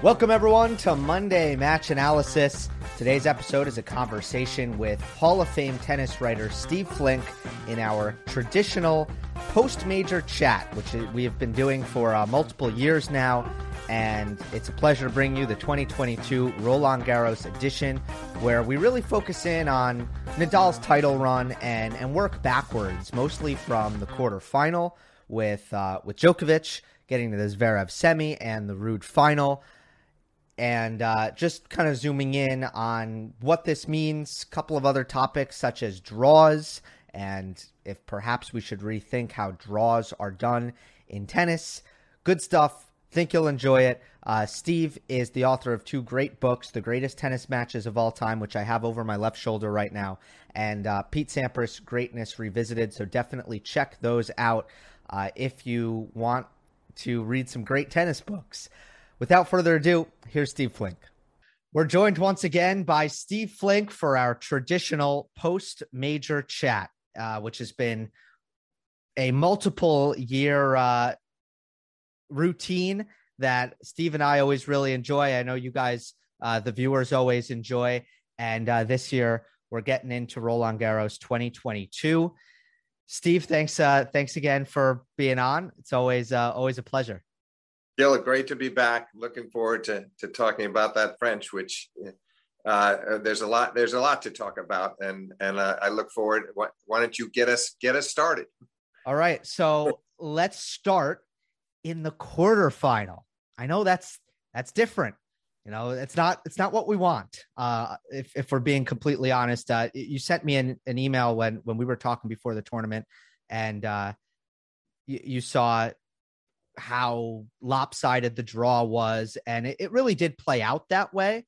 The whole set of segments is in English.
Welcome, everyone, to Monday Match Analysis. Today's episode is a conversation with Hall of Fame tennis writer Steve Flink in our traditional post major chat, which we have been doing for uh, multiple years now. And it's a pleasure to bring you the 2022 Roland Garros edition, where we really focus in on Nadal's title run and, and work backwards, mostly from the quarterfinal with, uh, with Djokovic getting to the Zverev semi and the Ruud final and uh, just kind of zooming in on what this means. A couple of other topics such as draws and if perhaps we should rethink how draws are done in tennis. Good stuff. Think you'll enjoy it. Uh, Steve is the author of two great books, The Greatest Tennis Matches of All Time, which I have over my left shoulder right now, and uh, Pete Sampras, Greatness Revisited. So definitely check those out uh, if you want to read some great tennis books. Without further ado, here's Steve Flink. We're joined once again by Steve Flink for our traditional post major chat, uh, which has been a multiple year uh, routine that Steve and I always really enjoy. I know you guys, uh, the viewers, always enjoy. And uh, this year, we're getting into Roland Garros 2022. Steve, thanks, uh, thanks again for being on. It's always, uh, always a pleasure. Gil, great to be back. Looking forward to, to talking about that French, which uh, there's a lot there's a lot to talk about, and and uh, I look forward. Why, why don't you get us get us started? All right, so let's start in the quarterfinal. I know that's that's different. You know, it's not it's not what we want. Uh, if if we're being completely honest, uh, you sent me an, an email when when we were talking before the tournament, and uh, you, you saw how lopsided the draw was, and it, it really did play out that way.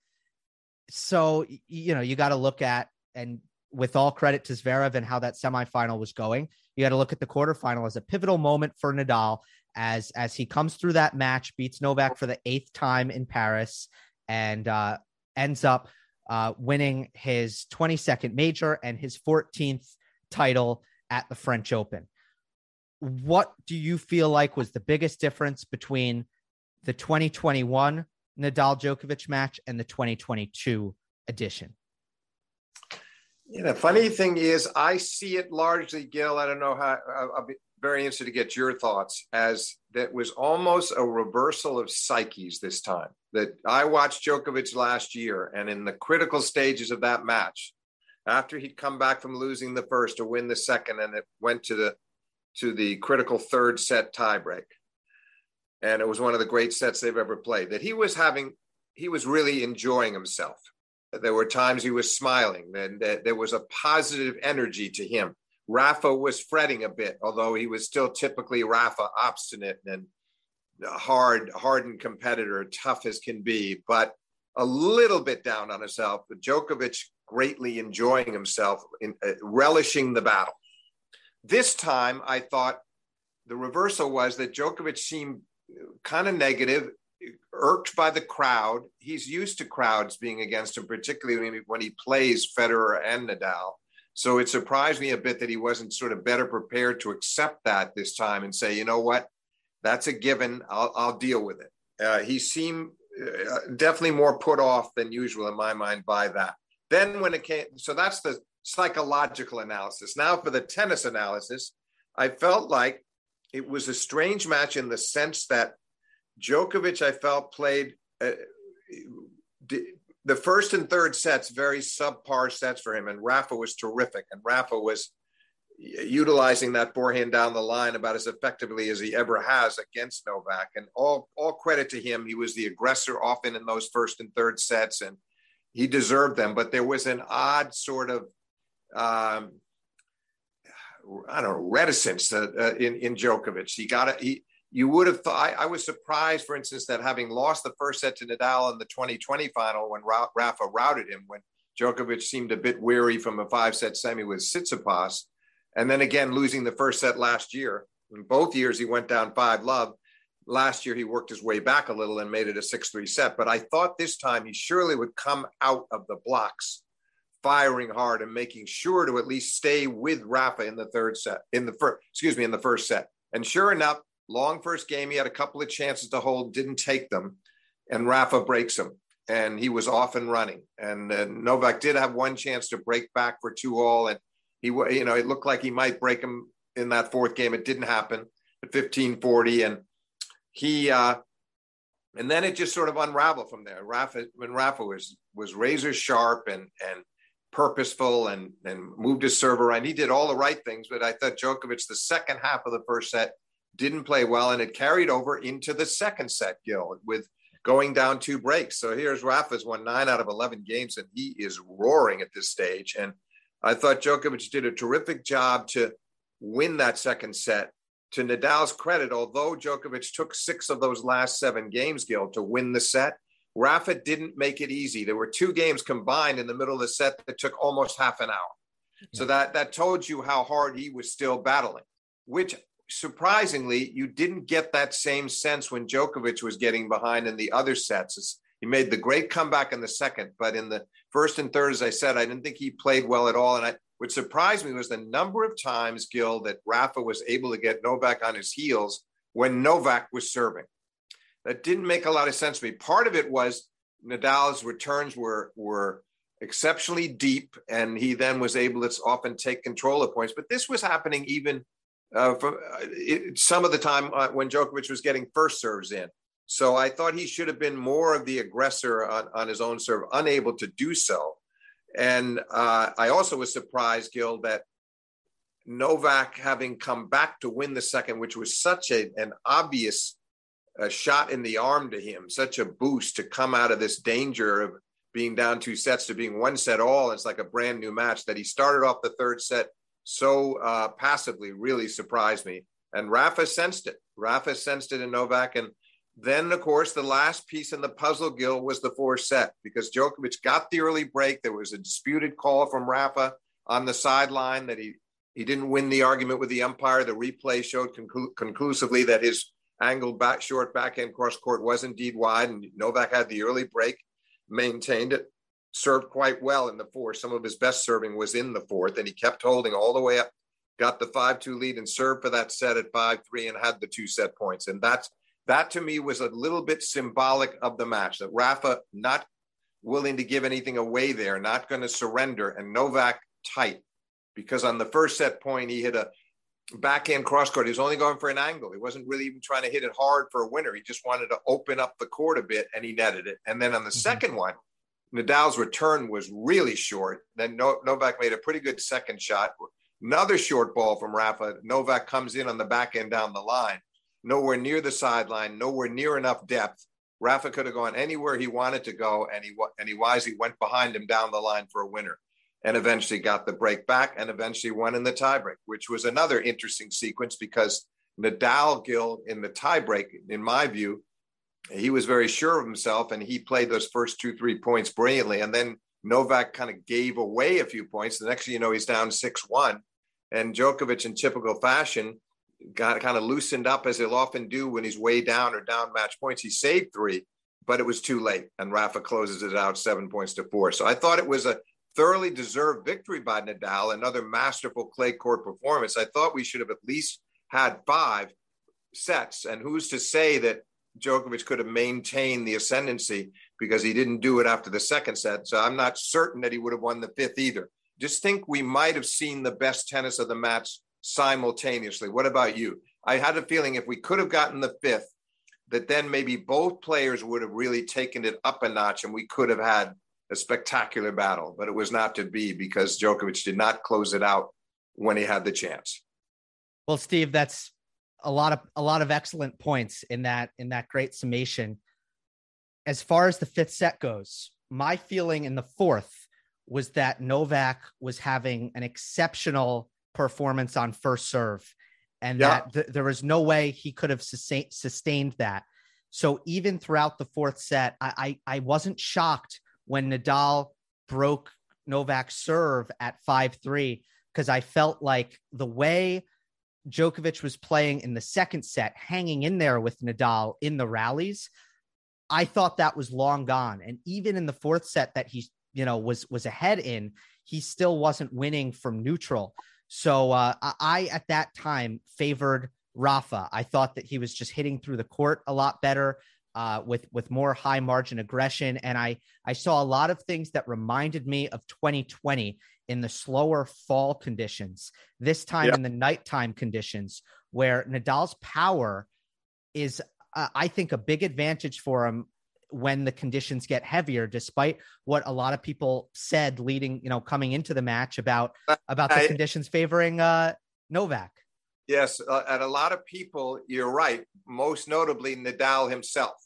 So you know you got to look at and with all credit to Zverev and how that semifinal was going, you got to look at the quarterfinal as a pivotal moment for Nadal as as he comes through that match, beats Novak for the eighth time in Paris, and uh, ends up uh, winning his 22nd major and his 14th title at the French Open what do you feel like was the biggest difference between the 2021 Nadal Djokovic match and the 2022 edition? Yeah, the funny thing is, I see it largely, Gil. I don't know how. I'll be very interested to get your thoughts. As that was almost a reversal of psyches this time. That I watched Djokovic last year, and in the critical stages of that match, after he'd come back from losing the first to win the second, and it went to the to the critical third set tiebreak. And it was one of the great sets they've ever played. That he was having, he was really enjoying himself. There were times he was smiling, and there was a positive energy to him. Rafa was fretting a bit, although he was still typically Rafa, obstinate and hard, hardened competitor, tough as can be, but a little bit down on himself. But Djokovic greatly enjoying himself, in, uh, relishing the battle. This time, I thought the reversal was that Djokovic seemed kind of negative, irked by the crowd. He's used to crowds being against him, particularly when he plays Federer and Nadal. So it surprised me a bit that he wasn't sort of better prepared to accept that this time and say, you know what, that's a given. I'll, I'll deal with it. Uh, he seemed uh, definitely more put off than usual in my mind by that. Then when it came, so that's the psychological analysis. Now, for the tennis analysis, I felt like it was a strange match in the sense that Djokovic, I felt, played uh, the first and third sets very subpar sets for him, and Rafa was terrific, and Rafa was utilizing that forehand down the line about as effectively as he ever has against Novak. And all all credit to him. He was the aggressor often in those first and third sets, and he deserved them. But there was an odd sort of um, I don't know reticence uh, in in Djokovic. He got it. You would have thought. I, I, was surprised, for instance, that having lost the first set to Nadal in the 2020 final when Rafa routed him, when Djokovic seemed a bit weary from a five set semi with Tsitsipas and then again, losing the first set last year. In both years, he went down five love. Last year, he worked his way back a little and made it a 6 3 set. But I thought this time he surely would come out of the blocks firing hard and making sure to at least stay with Rafa in the third set, in the first, excuse me, in the first set. And sure enough, long first game, he had a couple of chances to hold, didn't take them. And Rafa breaks him. And he was off and running. And uh, Novak did have one chance to break back for two all. And he, you know, it looked like he might break him in that fourth game. It didn't happen at 1540. And he, uh, and then it just sort of unraveled from there. Rafa, when Rafa was, was razor sharp and, and purposeful and, and moved his server and he did all the right things. But I thought Djokovic, the second half of the first set, didn't play well. And it carried over into the second set, Gil, with going down two breaks. So here's Rafa's won nine out of 11 games and he is roaring at this stage. And I thought Djokovic did a terrific job to win that second set. To Nadal's credit, although Djokovic took six of those last seven games, Gil, to win the set, Rafa didn't make it easy. There were two games combined in the middle of the set that took almost half an hour. So that that told you how hard he was still battling, which surprisingly, you didn't get that same sense when Djokovic was getting behind in the other sets. He made the great comeback in the second, but in the first and third, as I said, I didn't think he played well at all. And I, what surprised me was the number of times, Gil, that Rafa was able to get Novak on his heels when Novak was serving. That didn't make a lot of sense to me. Part of it was Nadal's returns were were exceptionally deep, and he then was able to often take control of points. But this was happening even uh, for, uh, it, some of the time uh, when Djokovic was getting first serves in. So I thought he should have been more of the aggressor on, on his own serve, unable to do so. And uh, I also was surprised, Gil, that Novak having come back to win the second, which was such a, an obvious uh, shot in the arm to him, such a boost to come out of this danger of being down two sets to being one set all. It's like a brand new match that he started off the third set so uh, passively really surprised me. And Rafa sensed it. Rafa sensed it in Novak. And then, of course, the last piece in the puzzle, Gil, was the fourth set because Djokovic got the early break. There was a disputed call from Rafa on the sideline that he, he didn't win the argument with the umpire. The replay showed conclu- conclusively that his angled back short backhand cross court was indeed wide, and Novak had the early break, maintained it, served quite well in the fourth. Some of his best serving was in the fourth, and he kept holding all the way up, got the 5 2 lead, and served for that set at 5 3 and had the two set points. And that's that to me was a little bit symbolic of the match that Rafa not willing to give anything away there, not going to surrender, and Novak tight because on the first set point he hit a backhand cross court. He was only going for an angle. He wasn't really even trying to hit it hard for a winner. He just wanted to open up the court a bit, and he netted it. And then on the mm-hmm. second one, Nadal's return was really short. Then Novak made a pretty good second shot. Another short ball from Rafa. Novak comes in on the back end down the line nowhere near the sideline, nowhere near enough depth. Rafa could have gone anywhere he wanted to go, and he and he wisely went behind him down the line for a winner, and eventually got the break back, and eventually won in the tiebreak, which was another interesting sequence because Nadal Gil in the tiebreak, in my view, he was very sure of himself, and he played those first two three points brilliantly, and then Novak kind of gave away a few points. The next thing you know, he's down six one, and Djokovic, in typical fashion, got kind of loosened up as he'll often do when he's way down or down match points. He saved three, but it was too late, and Rafa closes it out seven points to four. So I thought it was a thoroughly deserved victory by Nadal, another masterful clay court performance. I thought we should have at least had five sets, and who's to say that Djokovic could have maintained the ascendancy because he didn't do it after the second set. So I'm not certain that he would have won the fifth either. Just think we might have seen the best tennis of the match simultaneously. What about you? I had a feeling if we could have gotten the fifth, that then maybe both players would have really taken it up a notch and we could have had a spectacular battle, but it was not to be because Djokovic did not close it out when he had the chance. Well, Steve, that's a lot of a lot of excellent points in that in that great summation. As far as the fifth set goes, my feeling in the fourth was that Novak was having an exceptional performance on first serve and yeah. that th- there was no way he could have sustain- sustained that. So even throughout the fourth set, I, I, I wasn't shocked when Nadal broke Novak's serve at 5 3 because I felt like the way Djokovic was playing in the second set, hanging in there with Nadal in the rallies, I thought that was long gone. And even in the fourth set that he, you know, was was ahead in, he still wasn't winning from neutral. So uh, I at that time favored Rafa. I thought that he was just hitting through the court a lot better uh, with with more high margin aggression, and I I saw a lot of things that reminded me of 2020 in the slower fall conditions. This time yeah. in the nighttime conditions, where Nadal's power is, uh, I think, a big advantage for him when the conditions get heavier despite what a lot of people said leading you know coming into the match about about the I, conditions favoring uh novak Yes, uh, and a lot of people, you're right. Most notably, Nadal himself.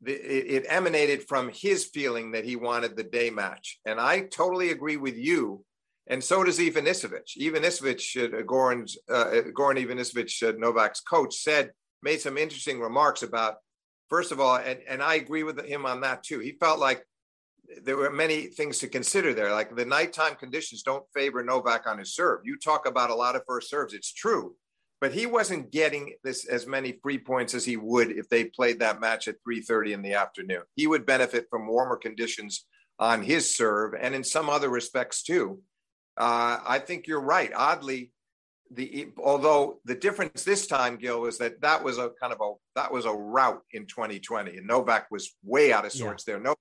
The, it, it, emanated from his feeling that he wanted the day match, and I totally agree with you. And so does Ivanisevic. Ivanisevic, uh, Goran's, uh, Goran Ivanisevic, uh, Novak's coach, said made some interesting remarks about. First of all, and, and I agree with him on that too. He felt like there were many things to consider there. Like the nighttime conditions don't favor Novak on his serve. You talk about a lot of first serves. It's true, but he wasn't getting this as many free points as he would if they played that match at 3:30 in the afternoon. He would benefit from warmer conditions on his serve and in some other respects too. Uh, I think you're right. Oddly, the although the difference this time, Gil, was that that was a kind of a that was a route in 2020, and Novak was way out of sorts yeah. there. No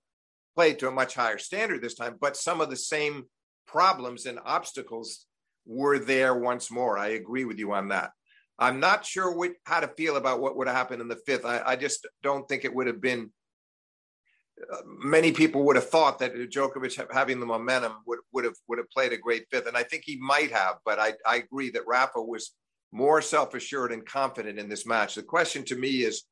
played to a much higher standard this time, but some of the same problems and obstacles were there once more. I agree with you on that. I'm not sure what, how to feel about what would have happened in the fifth. I, I just don't think it would have been. Uh, many people would have thought that Djokovic having the momentum would, would have would have played a great fifth, and I think he might have. But I, I agree that Rafa was more self assured and confident in this match. The question to me is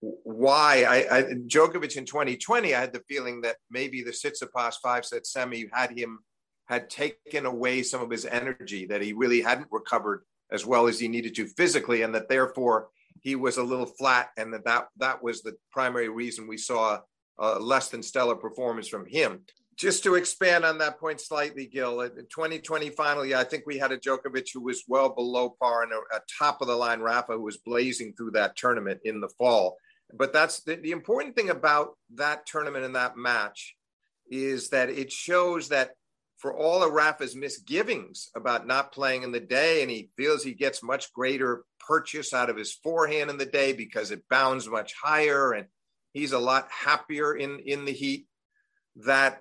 why I, I Djokovic in 2020, I had the feeling that maybe the Tsitsipas five set semi had him had taken away some of his energy that he really hadn't recovered as well as he needed to physically, and that therefore he was a little flat, and that that, that was the primary reason we saw a less than stellar performance from him. Just to expand on that point slightly, Gil, in 2020 final, yeah, I think we had a Djokovic who was well below par and a, a top of the line Rafa who was blazing through that tournament in the fall but that's the, the important thing about that tournament and that match is that it shows that for all of Rafa's misgivings about not playing in the day, and he feels he gets much greater purchase out of his forehand in the day because it bounds much higher, and he's a lot happier in in the heat. That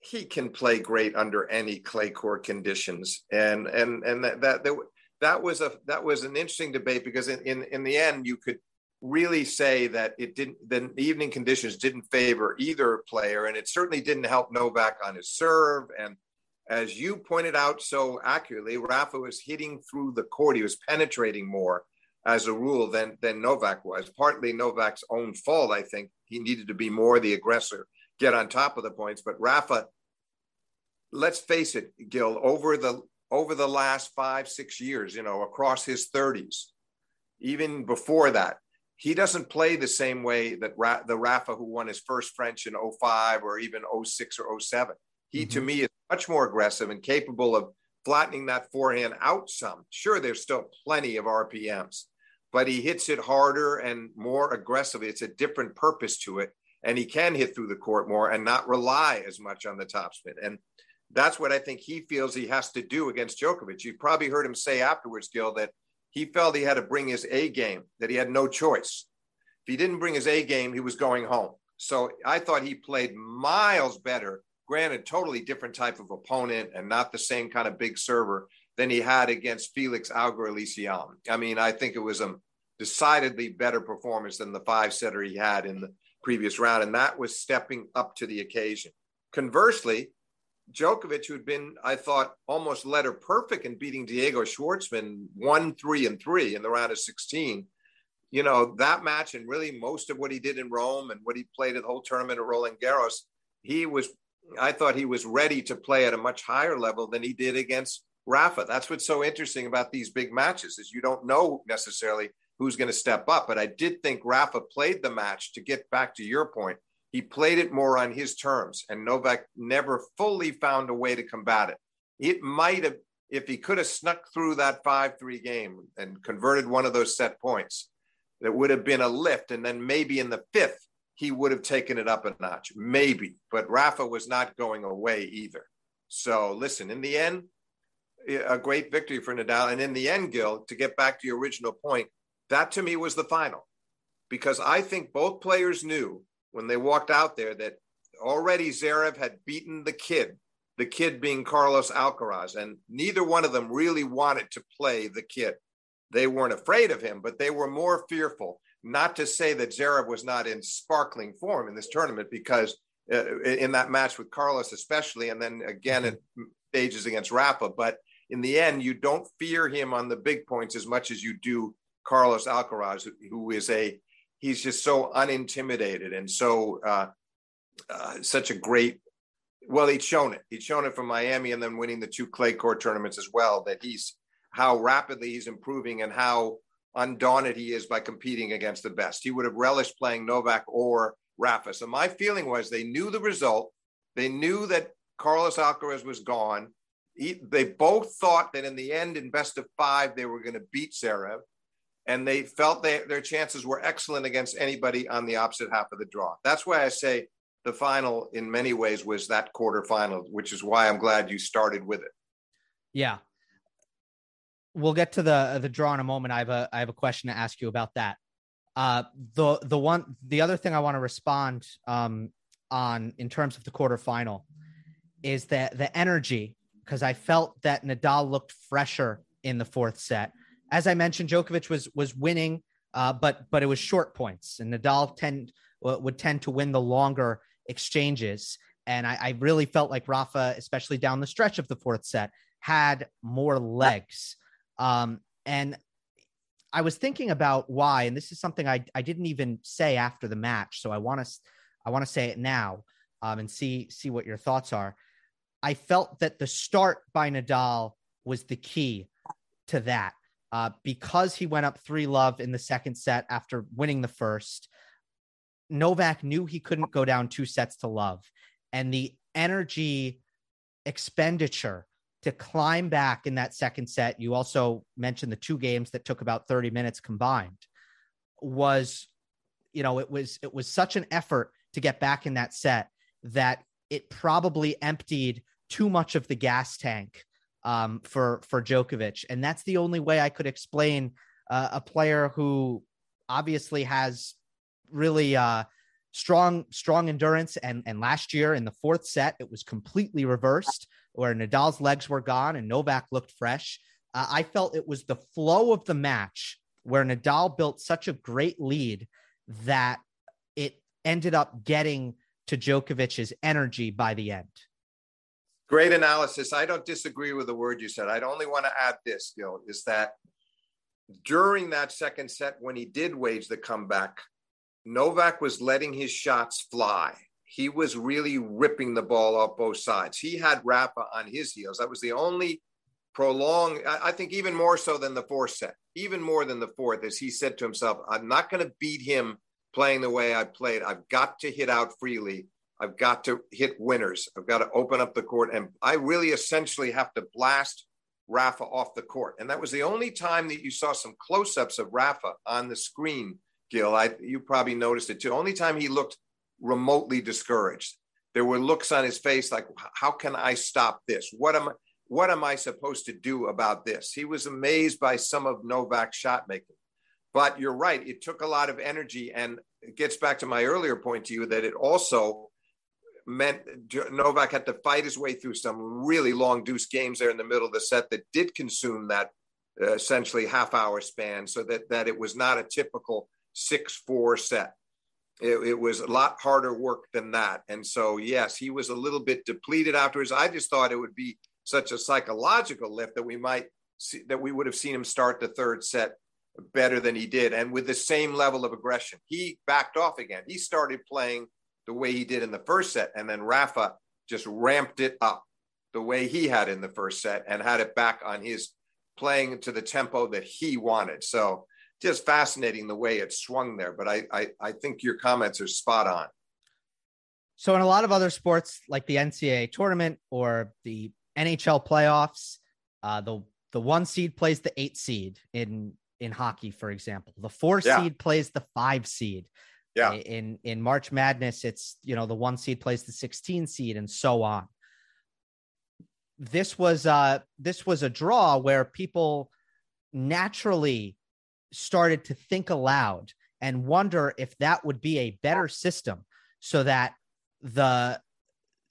he can play great under any clay court conditions, and and and that that that was a that was an interesting debate because in in, in the end you could really say that it didn't the evening conditions didn't favor either player and it certainly didn't help Novak on his serve. And as you pointed out so accurately Rafa was hitting through the court. He was penetrating more as a rule than than Novak was partly Novak's own fault I think. He needed to be more the aggressor get on top of the points. But Rafa let's face it Gil over the over the last 5 6 years you know across his 30s even before that he doesn't play the same way that Ra- the Rafa who won his first French in 05 or even 06 or 07. He, mm-hmm. to me, is much more aggressive and capable of flattening that forehand out some. Sure, there's still plenty of RPMs, but he hits it harder and more aggressively. It's a different purpose to it. And he can hit through the court more and not rely as much on the topspin. And that's what I think he feels he has to do against Djokovic. You probably heard him say afterwards, Gil, that he felt he had to bring his A game, that he had no choice. If he didn't bring his A game, he was going home. So I thought he played miles better. Granted, totally different type of opponent and not the same kind of big server than he had against Felix Auger Aliassime. I mean, I think it was a decidedly better performance than the five setter he had in the previous round. And that was stepping up to the occasion. Conversely, Djokovic, who'd been, I thought, almost letter perfect in beating Diego Schwartzman one, three, and three in the round of 16. You know, that match and really most of what he did in Rome and what he played at the whole tournament at Roland Garros, he was, I thought he was ready to play at a much higher level than he did against Rafa. That's what's so interesting about these big matches is you don't know necessarily who's going to step up. But I did think Rafa played the match to get back to your point he played it more on his terms, and Novak never fully found a way to combat it. It might have, if he could have snuck through that 5 3 game and converted one of those set points, that would have been a lift. And then maybe in the fifth, he would have taken it up a notch. Maybe. But Rafa was not going away either. So listen, in the end, eh, a great victory for Nadal. And in the end, Gil, to get back to your original point, that to me was the final because I think both players knew when they walked out there that already Zverev had beaten the kid, the kid being Carlos Alcaraz, and neither one of them really wanted to play the kid. They weren't afraid of him, but they were more fearful. Not to say that Zverev was not in sparkling form in this tournament, because uh, in that match with Carlos, especially, and then again in stages against Rafa, but in the end, you don't fear him on the big points as much as you do Carlos Alcaraz, who is a he's just so unintimidated and so uh, uh, such a great. Well, he'd shown it. He'd shown it from Miami and then winning the two clay court tournaments as well. That he's how rapidly he's improving and how undaunted he is by competing against the best. He would have relished playing Novak or Rafa. So my feeling was they knew the result. They knew that Carlos Alcaraz was gone. He, they both thought that in the end, in best of five, they were going to beat Zverev and they felt they, their chances were excellent against anybody on the opposite half of the draw. That's why I say the final, in many ways, was that quarterfinal, which is why I'm glad you started with it. Yeah, we'll get to the the draw in a moment. I have a I have a question to ask you about that. Uh, the the one the other thing I want to respond um, on in terms of the quarterfinal is that the energy because I felt that Nadal looked fresher in the fourth set as I mentioned, Djokovic was was winning, uh, but but it was short points, and Nadal tend would tend to win the longer exchanges. And I, I really felt like Rafa, especially down the stretch of the fourth set, had more legs. Um, and I was thinking about why, and this is something I, I didn't even say after the match, so I want to I want to say it now um, and see see what your thoughts are. I felt that the start by Nadal was the key to that uh, because he went up three love in the second set after winning the first. Novak knew he couldn't go down two sets to love, and the energy expenditure to climb back in that second set. You also mentioned the two games that took about 30 minutes combined was you know it was it was such an effort to get back in that set that it probably emptied too much of the gas tank um, for for Djokovic, and that's the only way I could explain uh, a player who obviously has really uh, strong strong endurance. And and last year in the fourth set, it was completely reversed, where Nadal's legs were gone and Novak looked fresh. Uh, I felt it was the flow of the match where Nadal built such a great lead that it ended up getting to Djokovic's energy by the end. Great analysis. I don't disagree with the word you said. I'd only want to add this, Gil, is that during that second set, when he did wage the comeback, Novak was letting his shots fly. He was really ripping the ball off both sides. He had Rafa on his heels. That was the only prolonged, I think, even more so than the fourth set, even more than the fourth, as he said to himself, I'm not going to beat him playing the way I played. I've got to hit out freely. I've got to hit winners. I've got to open up the court. And I really essentially have to blast Rafa off the court. And that was the only time that you saw some close ups of Rafa on the screen, Gil. I, you probably noticed it too. Only time he looked remotely discouraged. There were looks on his face like, how can I stop this? What am I? What am I supposed to do about this? He was amazed by some of Novak's shot making. But you're right, it took a lot of energy. And it gets back to my earlier point to you that it also meant Novak had to fight his way through some really long deuce games there in the middle of the set that did consume that uh, essentially half hour span, so that that it was not a typical six four set. It, it, was a lot harder work than that, and so yes, he was a little bit depleted afterwards. I just thought it would be such a psychological lift that we might see, that we would have seen him start the third set better than he did, and with the same level of aggression. He backed off again. He started playing the way he did in the first set, and then Rafa just ramped it up the way he had in the first set and had it back on his playing to the tempo that he wanted. So just fascinating the way it swung there. But I, I, I think your comments are spot on. So in a lot of other sports, like the NCAA tournament or the NHL playoffs, uh, the the one seed plays the eight seed in in hockey, for example. The four yeah. seed plays the five seed. Yeah. In in March Madness, it's you know the one seed plays the 16 seed and so on. This was uh this was a draw where people naturally started to think aloud and wonder if that would be a better system so that the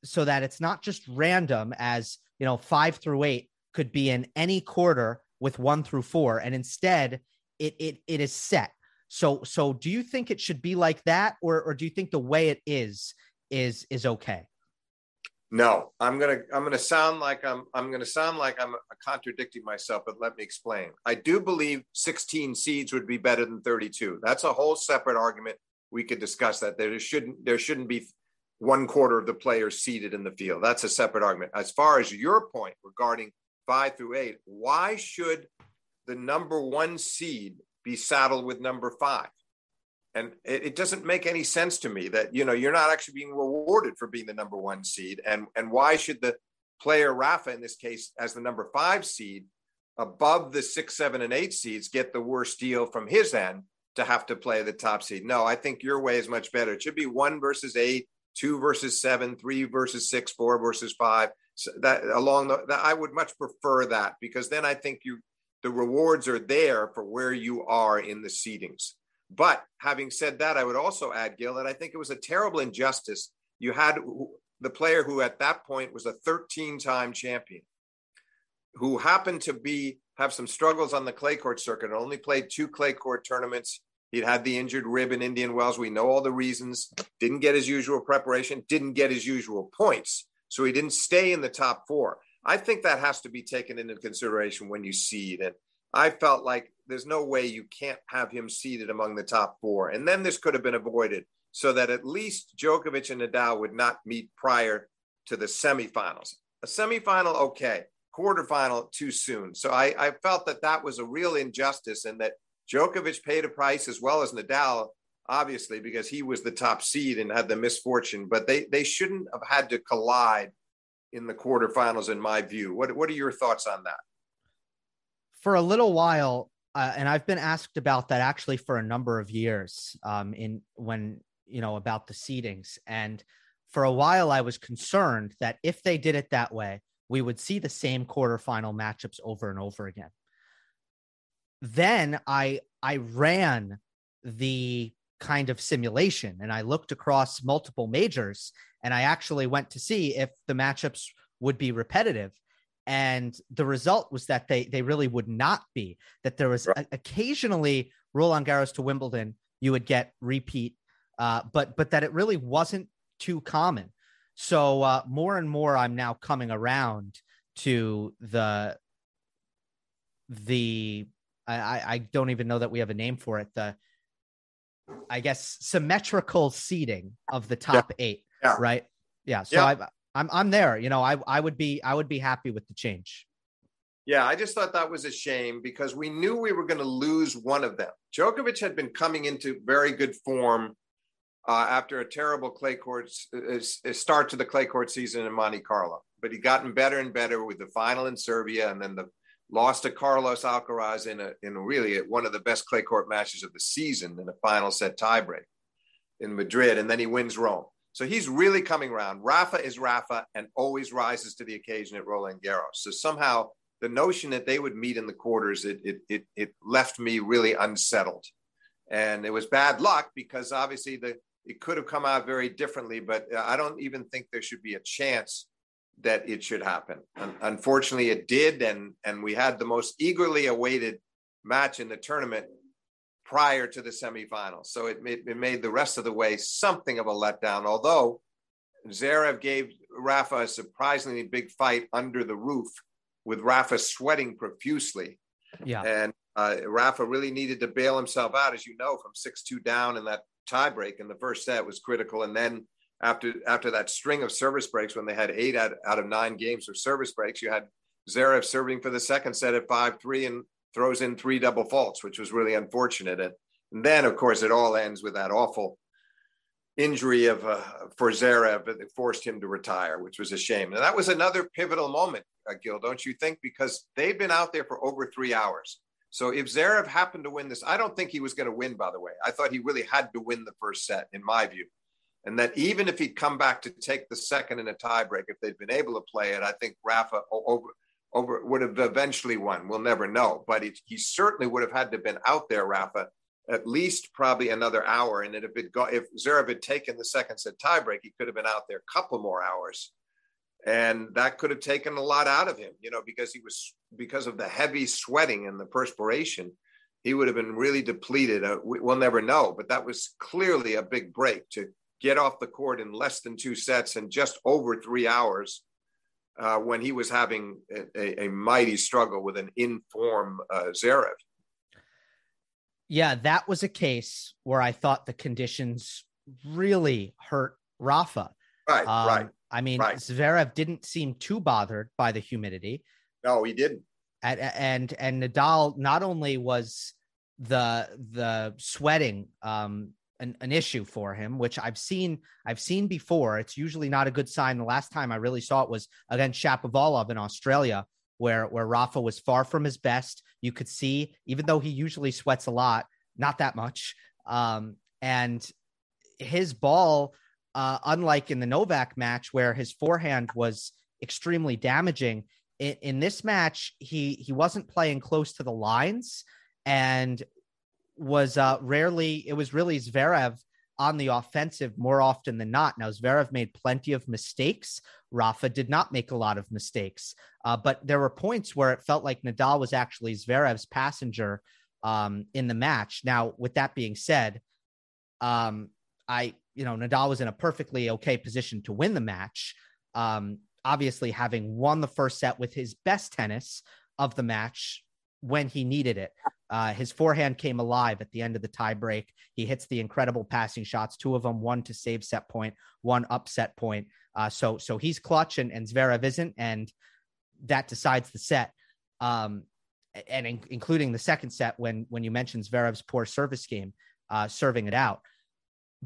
so that it's not just random as you know 5 through 8 could be in any quarter with 1 through 4 and instead it it it is set so so do you think it should be like that or or do you think the way it is is is okay no, I'm gonna I'm gonna sound like I'm I'm gonna sound like I'm contradicting myself, but let me explain. I do believe 16 seeds would be better than 32. That's a whole separate argument. We could discuss that. There shouldn't there shouldn't be one quarter of the players seated in the field. That's a separate argument. As far as your point regarding five through eight, why should the number one seed be saddled with number five? and it, it, doesn't make any sense to me that you know you're not actually being rewarded for being the number one seed. And and why should the player rafa in this case as the number five seed above the six seven and eight seeds get the worst deal from his end to have to play the top seed? No i think your way is much better. It should be one versus eight two versus seven three versus six four versus five. So that along the that i would much prefer that because then i think you the rewards are there for where you are in the seedings but having said that, I would also add, Gil, that I think it was a terrible injustice. You had the player who at that point was a 13 time champion, who happened to be have some struggles on the clay court circuit, and only played two clay court tournaments. He'd had the injured rib in Indian Wells. We know all the reasons. Didn't get his usual preparation, didn't get his usual points. So he didn't stay in the top four. I think that has to be taken into consideration when you seed. And I felt like there's no way you can't have him seeded among the top four. And then this could have been avoided so that at least Djokovic and Nadal would not meet prior to the semifinals. A semifinal, okay. Quarterfinal, too soon. So I, I felt that that was a real injustice and that Djokovic paid a price as well as Nadal, obviously, because he was the top seed and had the misfortune. But they, they shouldn't have had to collide in the quarterfinals, in my view. What, what are your thoughts on that? For a little while, uh, and I've been asked about that actually for a number of years. Um, in when you know about the seedings, and for a while I was concerned that if they did it that way, we would see the same quarterfinal matchups over and over again. Then I I ran the kind of simulation. And I looked across multiple majors and I actually went to see if the matchups would be repetitive. And the result was that they they really would not be that there was right. a, occasionally Roland Garros to Wimbledon you would get repeat uh, but but that it really wasn't too common. So uh, more and more I'm now coming around to the the I, I don't even know that we have a name for it the I guess symmetrical seating of the top yeah. eight yeah. right yeah so yeah. I I'm I'm there. You know, I I would be I would be happy with the change. Yeah, I just thought that was a shame because we knew we were going to lose one of them. Djokovic had been coming into very good form uh, after a terrible clay court uh, uh, start to the clay court season in Monte Carlo, but he gotten better and better with the final in Serbia and then the lost to Carlos Alcaraz in a in really one of the best clay court matches of the season in a final set tiebreak in Madrid, and then he wins Rome. So he's really coming around. Rafa is Rafa and always rises to the occasion at Roland Garros. So somehow the notion that they would meet in the quarters, it, it, it, it left me really unsettled. And it was bad luck because obviously the, it could have come out very differently, but I don't even think there should be a chance that it should happen. unfortunately, it did, and and we had the most eagerly awaited match in the tournament prior to the semifinals. So it made, it made the rest of the way something of a letdown. Although Zverev gave Rafa a surprisingly big fight under the roof, with Rafa sweating profusely. Yeah, and uh, Rafa really needed to bail himself out, as you know, from six two down in that tiebreak in the first set was critical, and then after after that string of service breaks when they had eight out, out of nine games of service breaks, you had Zverev serving for the second set at five three and throws in three double faults, which was really unfortunate. And, and then, of course, it all ends with that awful injury of uh, for Zverev that forced him to retire, which was a shame. And that was another pivotal moment, uh, Gil, don't you think? Because they've been out there for over three hours. So if Zverev happened to win this, I don't think he was going to win. By the way, I thought he really had to win the first set, in my view and that even if he'd come back to take the second in a tiebreak, if they'd been able to play it, I think Rafa over, over would have eventually won. We'll never know, but he, he certainly would have had to have been out there, Rafa, at least probably another hour. And if it got, if Zverev had taken the second set tiebreak, he could have been out there a couple more hours, and that could have taken a lot out of him, you know, because he was because of the heavy sweating and the perspiration. He would have been really depleted. Uh, we, we'll never know, but that was clearly a big break to get off the court in less than two sets and just over three hours uh, when he was having a, a, mighty struggle with an inform uh, Zverev. Yeah, that was a case where I thought the conditions really hurt Rafa. Right, um, right. I mean, right. Zverev didn't seem too bothered by the humidity. No, he didn't. And and, and Nadal not only was the the sweating um, an, an issue for him, which I've seen I've seen before. It's usually not a good sign. The last time I really saw it was against Shapovalov in Australia, where where Rafa was far from his best. You could see, even though he usually sweats a lot, not that much. Um, and his ball, uh, unlike in the Novak match where his forehand was extremely damaging, in, in this match he he wasn't playing close to the lines and was uh, rarely, it was really Zverev on the offensive more often than not. Now, Zverev made plenty of mistakes. Rafa did not make a lot of mistakes, uh, but there were points where it felt like Nadal was actually Zverev's passenger um, in the match. Now, with that being said, um, I, you know, Nadal was in a perfectly okay position to win the match. Um, obviously, having won the first set with his best tennis of the match when he needed it. Uh, his forehand came alive at the end of the tie break. He hits the incredible passing shots, two of them, one to save set point, one upset point. Uh, so so he's clutch and, and Zverev isn't, and that decides the set. Um, and in, including the second set when when you mentioned Zverev's poor service game, uh, serving it out.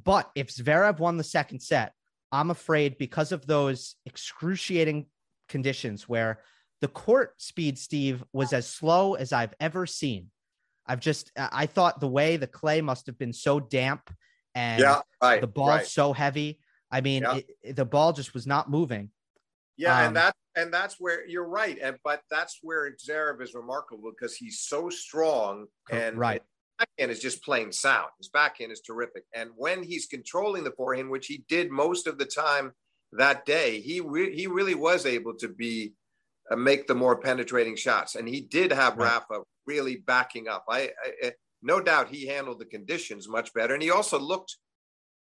But if Zverev won the second set, I'm afraid because of those excruciating conditions where the court speed, Steve, was as slow as I've ever seen. I've just I thought the way the clay must have been so damp and yeah, right, the ball right. so heavy. I mean, yeah. it, the ball just was not moving. Yeah, um, and that and that's where you're right, and but that's where Zverev is remarkable because he's so strong and right. Backhand is just plain sound. His backhand is terrific, and when he's controlling the forehand, which he did most of the time that day, he re- he really was able to be uh, make the more penetrating shots, and he did have right. Rafa really backing up. I, I, no doubt he handled the conditions much better, and he also looked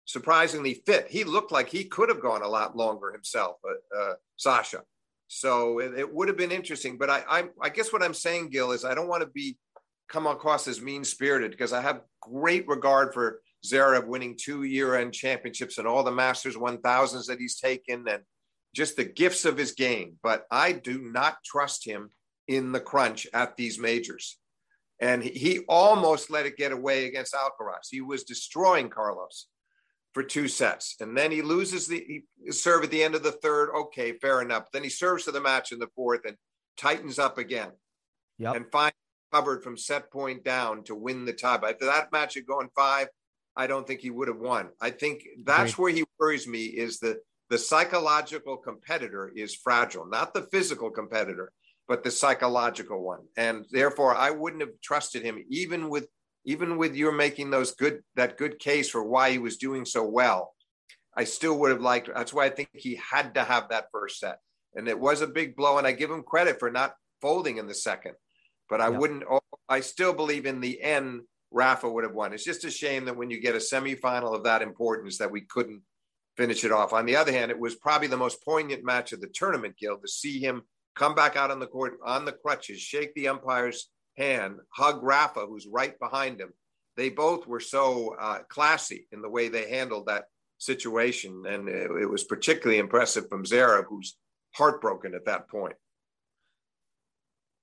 surprisingly fit. He looked like he could have gone a lot longer himself, uh, uh, Sasha. So it, it, would have been interesting. But I, I, I guess what I'm saying, Gil, is I don't want to be come across as mean spirited because I have great regard for Zverev winning two year end championships and all the Masters 1000s that he's taken and just the gifts of his game. But I do not trust him in the crunch at these majors. And he almost let it get away against Alcaraz. He was destroying Carlos for two sets. And then he loses the serve at the end of the third. Okay, fair enough. Then he serves to the match in the fourth and tightens up again. Yep. And finally covered from set point down to win the tie. But if that match had gone five, I don't think he would have won. I think that's where he worries me is the the psychological competitor is fragile, not the physical competitor but the psychological one. And therefore, I wouldn't have trusted him, even with even with your making those good that good case for why he was doing so well. I still would have liked. That's why I think he had to have that first set. and it was a big blow. And I give him credit for not folding in the second, but I yep. wouldn't. Oh, I still believe in the end, Rafa would have won. It's just a shame that when you get a semifinal of that importance, that we couldn't finish it off. On the other hand, it was probably the most poignant match of the tournament, Gil, to see him come back out on the court on the crutches, shake the umpire's hand, hug Rafa, who's right behind him. They both were so uh, classy in the way they handled that situation. And it, it was particularly impressive from Zverev, who's heartbroken at that point.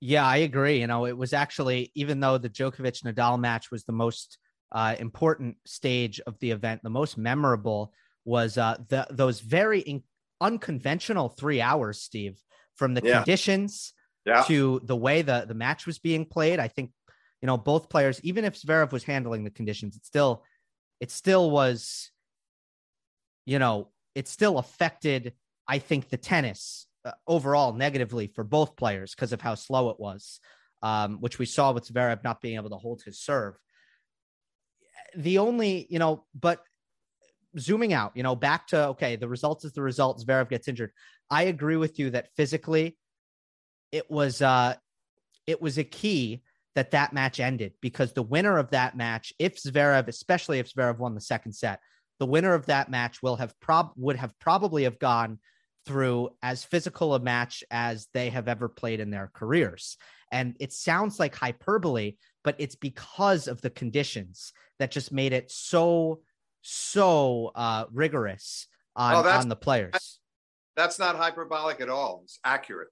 Yeah, I agree. You know, it was actually, even though the Djokovic Nadal match was the most uh, important stage of the event, the most memorable was uh, the, those very in- unconventional three hours, Steve, from the yeah. conditions yeah. to the way the, the match was being played. I think, you know, both players, even if Zverev was handling the conditions, it still, it still was, you know, it still affected, I think, the tennis uh, overall negatively for both players because of how slow it was, um, which we saw with Zverev not being able to hold his serve. The only, you know, but zooming out, you know, back to okay, the result is the result. Zverev gets injured. I agree with you that physically, it was uh, it was a key that that match ended because the winner of that match, if Zverev, especially if Zverev won the second set, the winner of that match will have prob would have probably have gone through as physical a match as they have ever played in their careers. And it sounds like hyperbole, but it's because of the conditions that just made it so, so uh, rigorous on, oh, on the players. That's not hyperbolic at all. It's accurate.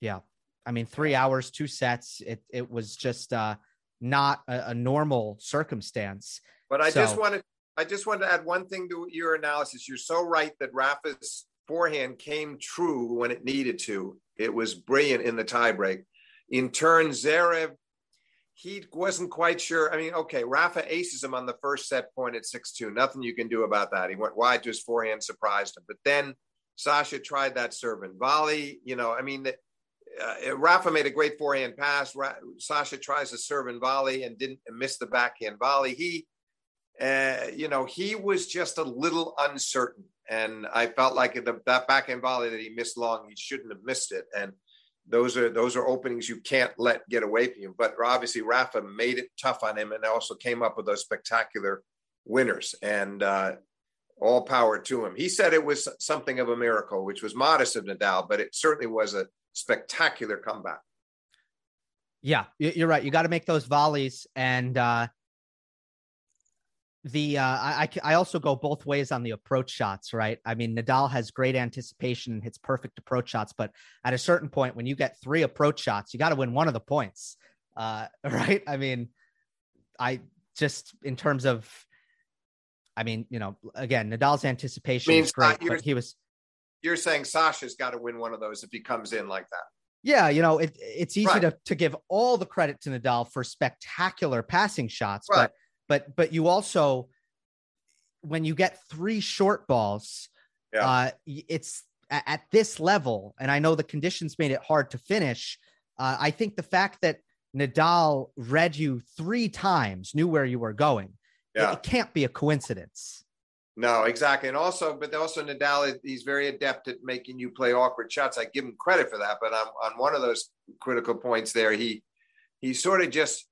Yeah. I mean, three hours, two sets. It, it was just uh, not a, a normal circumstance. But I so, just wanted I just wanted to add one thing to your analysis. You're so right that Rafa's forehand came true when it needed to. It was brilliant in the tiebreak. In turn, Zverev, he wasn't quite sure. I mean, okay, Rafa aces him on the first set point at 6 2. Nothing you can do about that. He went wide to his forehand, surprised him. But then Sasha tried that serve and volley. You know, I mean, uh, Rafa made a great forehand pass. Ra- Sasha tries a serve and volley and didn't miss the backhand volley. He, uh, you know, he was just a little uncertain. And I felt like the, that backhand volley that he missed long, he shouldn't have missed it. And those are those are openings you can't let get away from you. But obviously, Rafa made it tough on him, and also came up with those spectacular winners. And uh, all power to him. He said it was something of a miracle, which was modest of Nadal, but it certainly was a spectacular comeback. Yeah, you're right. You got to make those volleys, and uh, the uh, I I also go both ways on the approach shots, right? I mean, Nadal has great anticipation hits perfect approach shots, but at a certain point, when you get three approach shots, you got to win one of the points, uh, right? I mean, I just in terms of, I mean, you know, again, Nadal's anticipation is great, but he was. You're saying Sasha's got to win one of those if he comes in like that. Yeah, you know, it, it's easy right. to, to give all the credit to Nadal for spectacular passing shots, right. but but but you also when you get three short balls, yeah. uh, it's at, at, this level, and I know the conditions made it hard to finish. Uh, I think the fact that Nadal read you three times, knew where you were going, yeah. it, it can't be a coincidence. No, exactly. And also, but also Nadal, he's very adept at making you play awkward shots. I give him credit for that. But on, on one of those critical points there, he he sort of just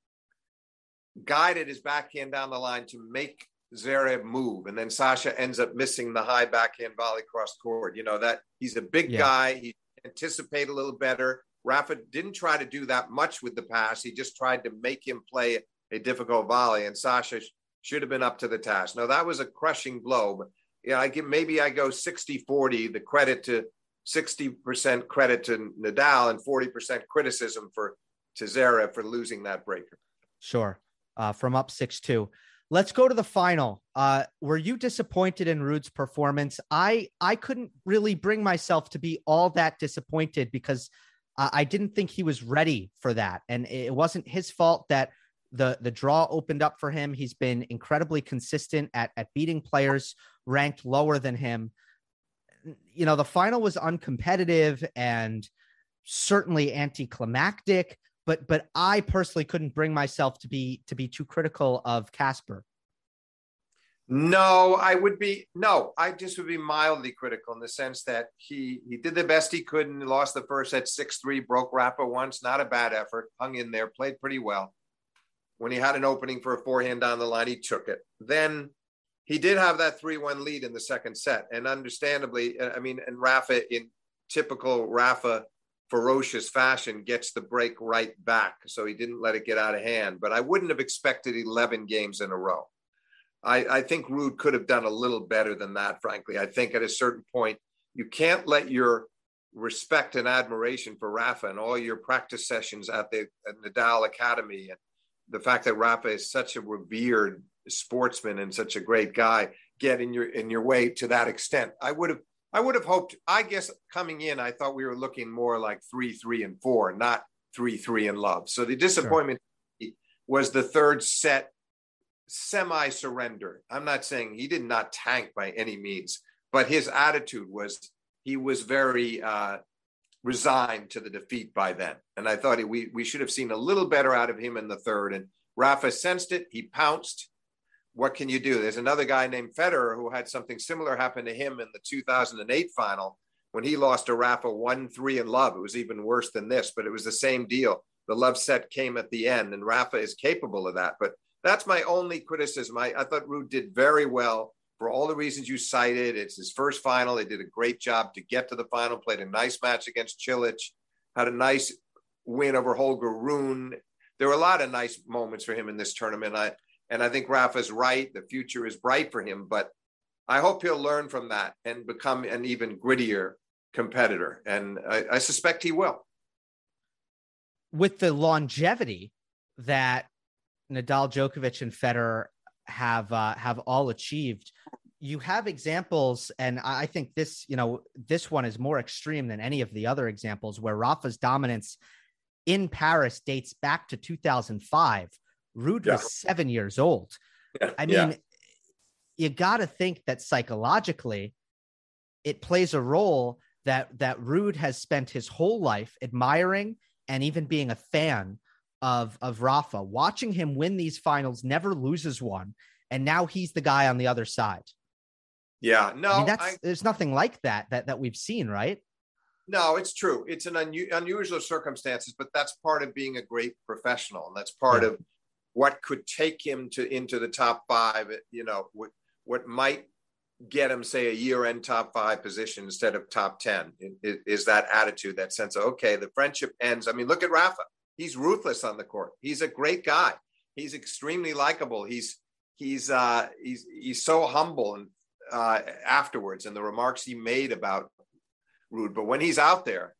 guided his backhand down the line to make Zverev move, and then Sasha ends up missing the high backhand volley cross court. You know that he's a big yeah. guy. He anticipate a little better. Rafa didn't try to do that much with the pass. He just tried to make him play a difficult volley, and Sasha should have been up to the task. Now that was a crushing blow. But yeah, I give maybe I go 60-40, the credit to 60% credit to Nadal and 40% criticism for to Zverev for losing that breaker. Sure uh, from up 6 2. Let's go to the final. Uh, were you disappointed in Ruud's performance? I I couldn't really bring myself to be all that disappointed because I didn't think he was ready for that, and it wasn't his fault that the the draw opened up for him. He's been incredibly consistent at at beating players ranked lower than him. You know, the final was uncompetitive and certainly anticlimactic but but I personally couldn't bring myself to be to be too critical of Casper. No, I would be no. I just would be mildly critical in the sense that he he did the best he could and lost the first at six three, broke Rafa once. Not a bad effort. Hung in there, played pretty well. When he had an opening for a forehand down the line, he took it. Then he did have that three one lead in the second set, and understandably, uh, I mean, and Rafa in typical Rafa ferocious fashion gets the break right back. So he didn't let it get out of hand. But I wouldn't have expected 11 games in a row. I, I think Ruud could have done a little better than that, frankly. I think at a certain point, you can't let your respect and admiration for Rafa and all your practice sessions at the at Nadal Academy and the fact that Rafa is such a revered sportsman and such a great guy get in your in your way to that extent. I would have I would have hoped, I guess coming in, I thought we were looking more like three, three, and four, not three, three, and love. So the disappointment sure. was the third set semi surrender. I'm not saying he did not tank by any means, but his attitude was he was very uh, resigned to the defeat by then. And I thought we, we should have seen a little better out of him in the third. And Rafa sensed it. He pounced what can you do? There's another guy named Federer who had something similar happen to him in the 2008 final when he lost to Rafa 1 3 in love. It was even worse than this, but it was the same deal. The love set came at the end, and Rafa is capable of that. But that's my only criticism. I, I thought Ruud did very well for all the reasons you cited. It's his first final. They did a great job to get to the final, played a nice match against Cilic, had a nice win over Holger Rune. There were a lot of nice moments for him in this tournament. I, and I think Rafa's right. The future is bright for him, but I hope he'll learn from that and become an even grittier competitor. And I, I suspect he will. With the longevity that Nadal, Djokovic, and Federer have uh, have all achieved, you have examples, and I think this, you know, this one is more extreme than any of the other examples where Rafa's dominance in Paris dates back to 2005 Ruud yeah. was seven years old. Yeah. I mean, yeah. you got to think that psychologically, it plays a role that that Ruud has spent his whole life admiring and even being a fan of of Rafa. Watching him win these finals, never loses one, and now he's the guy on the other side. Yeah, no, I mean, that's I, there's nothing like that that that we've seen, right? No, it's true. It's an unu- unusual circumstances, but that's part of being a great professional, and that's part yeah. of what could take him to into the top five, you know, what what might get him, say, a year-end top five position instead of top ten is, is that attitude, that sense of okay, the friendship ends. I mean, look at Rafa; he's ruthless on the court. He's a great guy. He's extremely likable. He's he's uh, he's he's so humble and uh, afterwards, and the remarks he made about Ruud. But when he's out there,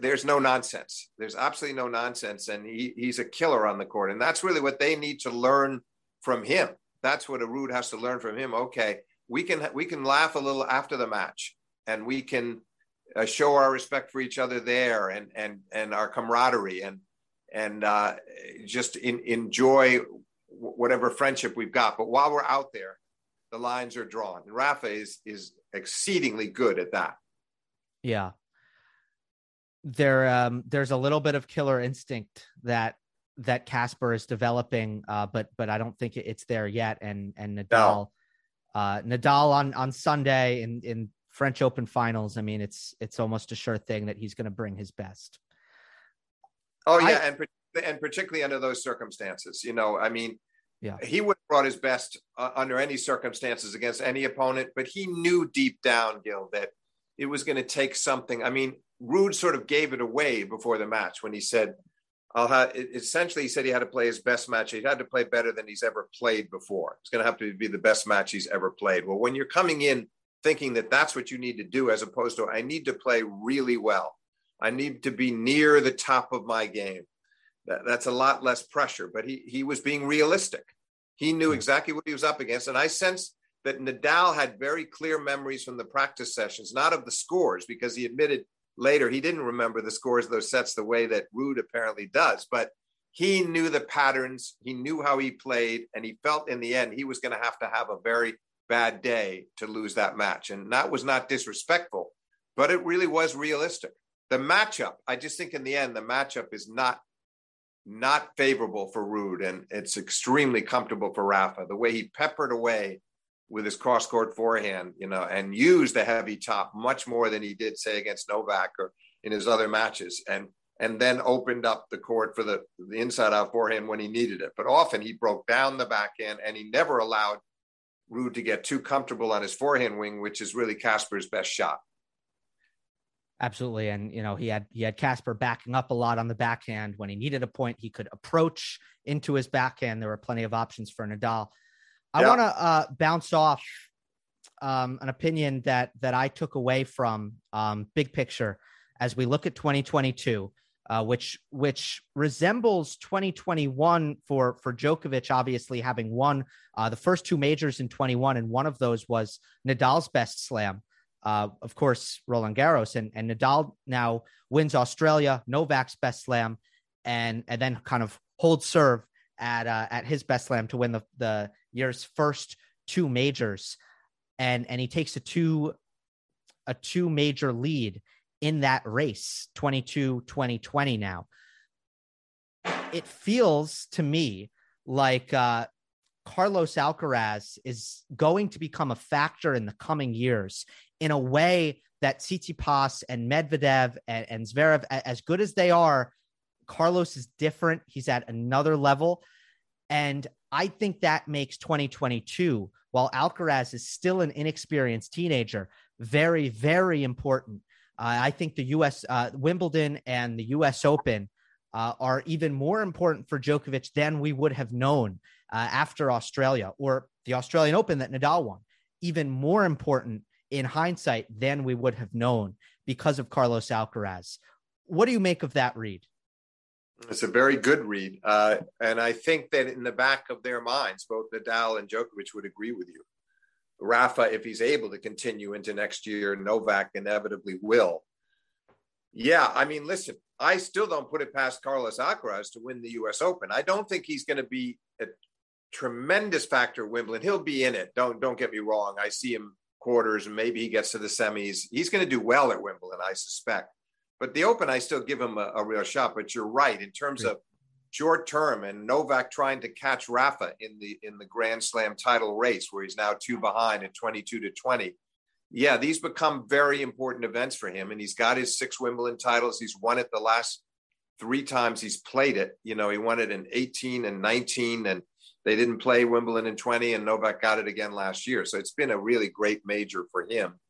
there's no nonsense. There's absolutely no nonsense, and he, he's a killer on the court. And that's really what they need to learn from him. That's what a Ruud has to learn from him. Okay, we can we can laugh a little after the match, and we can uh, show our respect for each other there, and and and our camaraderie, and and uh, just in, enjoy whatever friendship we've got. But while we're out there, the lines are drawn. And Rafa is is exceedingly good at that. Yeah, there um there's a little bit of killer instinct that that Casper is developing, uh, but but I don't think it's there yet. And and Nadal, no. uh, Nadal on on Sunday in in French Open finals. I mean, it's it's almost a sure thing that he's going to bring his best. Oh yeah, I, and and particularly under those circumstances, you know, I mean, yeah, he would have brought his best uh, under any circumstances against any opponent, but he knew deep down, Gil, that it was going to take something. I mean, Ruud sort of gave it away before the match when he said, I'll have essentially he said he had to play his best match. He had to play better than he's ever played before. It's going to have to be the best match he's ever played. Well, when you're coming in thinking that that's what you need to do, as opposed to I need to play really well, I need to be near the top of my game. That, that's a lot less pressure. But he he was being realistic. He knew hmm. exactly what he was up against, and I sense that Nadal had very clear memories from the practice sessions, not of the scores, because he admitted later he didn't remember the scores of those sets the way that Ruud apparently does, but he knew the patterns, he knew how he played, and he felt in the end he was going to have to have a very bad day to lose that match. And that was not disrespectful, but it really was realistic. The matchup, I just think in the end, the matchup is not not favorable for Ruud, and it's extremely comfortable for Rafa. The way he peppered away with his cross court forehand, you know, and used the heavy top much more than he did, say, against Novak or in his other matches, and and then opened up the court for the the inside out forehand when he needed it. But often he broke down the backhand, and he never allowed Ruud to get too comfortable on his forehand wing, which is really Casper's best shot. Absolutely, and you know he had he had Casper backing up a lot on the backhand when he needed a point. He could approach into his backhand. There were plenty of options for Nadal. I yeah. want to uh, bounce off um, an opinion that that I took away from um, big picture as we look at 2022, uh, which which resembles 2021 for for Djokovic, obviously having won uh, the first two majors in 21, and one of those was Nadal's best slam uh, of course, Roland Garros, and, and Nadal now wins Australia, Novak's best slam, and and then kind of holds serve at uh, at his best slam to win the the year's first two majors, and and he takes a two a two major lead in that race 22 2020 now it feels to me like uh, Carlos Alcaraz is going to become a factor in the coming years in a way that Tsitsipas and Medvedev and, and Zverev, as good as they are, Carlos is different. He's at another level. And I think that makes 2022, while Alcaraz is still an inexperienced teenager, very, very important. Uh, I think the U.S. Uh, Wimbledon and the U.S. Open uh, are even more important for Djokovic than we would have known uh, after Australia or the Australian Open that Nadal won. Even more important in hindsight than we would have known because of Carlos Alcaraz. What do you make of that read? It's a very good read. Uh, and I think that in the back of their minds, both Nadal and Djokovic would agree with you. Rafa, if he's able to continue into next year, Novak inevitably will. Yeah, I mean, listen, I still don't put it past Carlos Alcaraz to win the U.S. Open. I don't think he's going to be a tremendous factor Wimbledon. He'll be in it. Don't don't get me wrong. I see him quarters and maybe he gets to the semis. He's going to do well at Wimbledon, I suspect. But the Open, I still give him a, a real shot. But you're right in terms of short term and Novak trying to catch Rafa in the in the Grand Slam title race, where he's now two behind at 22 to 20. Yeah, these become very important events for him, and he's got his six Wimbledon titles. He's won it the last three times he's played it. You know, he won it in 18 and 19, and they didn't play Wimbledon in 20, and Novak got it again last year. So it's been a really great major for him.